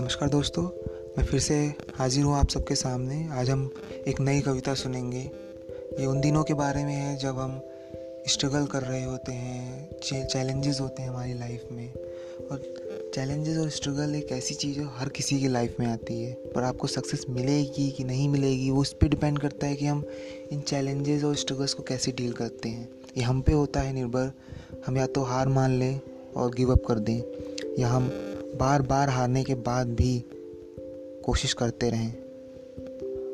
नमस्कार दोस्तों, मैं फिर से हाजिर हूँ आप सबके सामने। आज हम एक नई कविता सुनेंगे। ये उन दिनों के बारे में है जब हम स्ट्रगल कर रहे होते हैं चैलेंजेस होते हैं हमारी लाइफ में। और चैलेंजेस और स्ट्रगल एक ऐसी चीज़ है हर किसी की लाइफ में आती है। पर आपको सक्सेस मिलेगी कि नहीं मिलेगी, वो उस पर डिपेंड करता है कि हम इन चैलेंजेस और स्ट्रगल्स को कैसे डील करते हैं। ये हम पे होता है निर्भर। हम या तो हार मान लें और गिव अप कर दें, या हम बार बार हारने के बाद भी कोशिश करते रहें।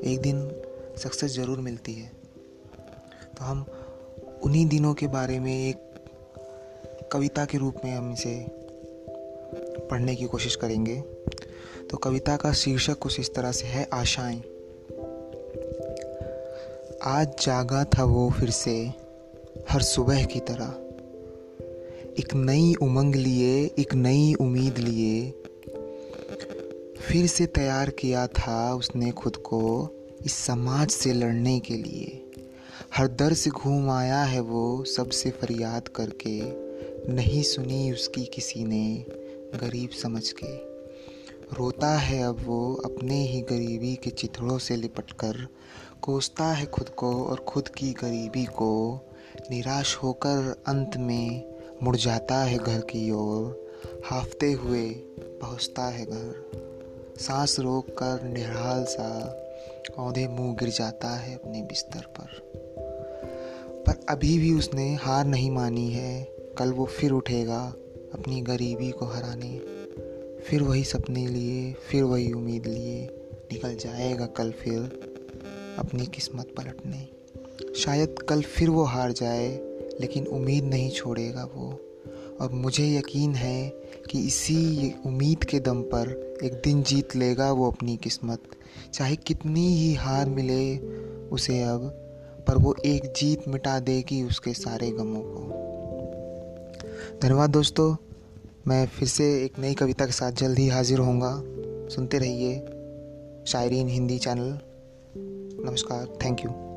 एक दिन सक्सेस ज़रूर मिलती है। तो हम उन्हीं दिनों के बारे में एक कविता के रूप में हम इसे पढ़ने की कोशिश करेंगे। तो कविता का शीर्षक कुछ इस तरह से है, आशाएँ। आज जागा था वो फिर से, हर सुबह की तरह। एक नई उमंग लिए, एक नई उम्मीद लिए। फिर से तैयार किया था उसने खुद को इस समाज से लड़ने के लिए। हर दर से घूम आया है वो सबसे फरियाद करके। नहीं सुनी उसकी किसी ने, गरीब समझ के। रोता है अब वो, अपने ही गरीबी के चिथड़ों से लिपट कर कोसता है खुद को और खुद की गरीबी को। निराश होकर अंत में मुड़ जाता है घर की ओर, हाफते हुए पहुँचता है घर। सांस रोक कर निहाल सा औधे मुँह गिर जाता है अपने बिस्तर पर। पर अभी भी उसने हार नहीं मानी है। कल वो फिर उठेगा अपनी गरीबी को हराने। फिर वही सपने लिए, फिर वही उम्मीद लिए निकल जाएगा कल फिर अपनी किस्मत पलटने। शायद कल फिर वो हार जाए। लेकिन उम्मीद नहीं छोड़ेगा वो। और मुझे यकीन है कि इसी उम्मीद के दम पर एक दिन जीत लेगा वो अपनी किस्मत। चाहे कितनी ही हार मिले उसे अब, पर वो एक जीत मिटा देगी उसके सारे गमों को। धन्यवाद दोस्तों, मैं फिर से एक नई कविता के साथ जल्द ही हाजिर होऊँगा। सुनते रहिए शायरीन हिंदी चैनल। नमस्कार, थैंक यू।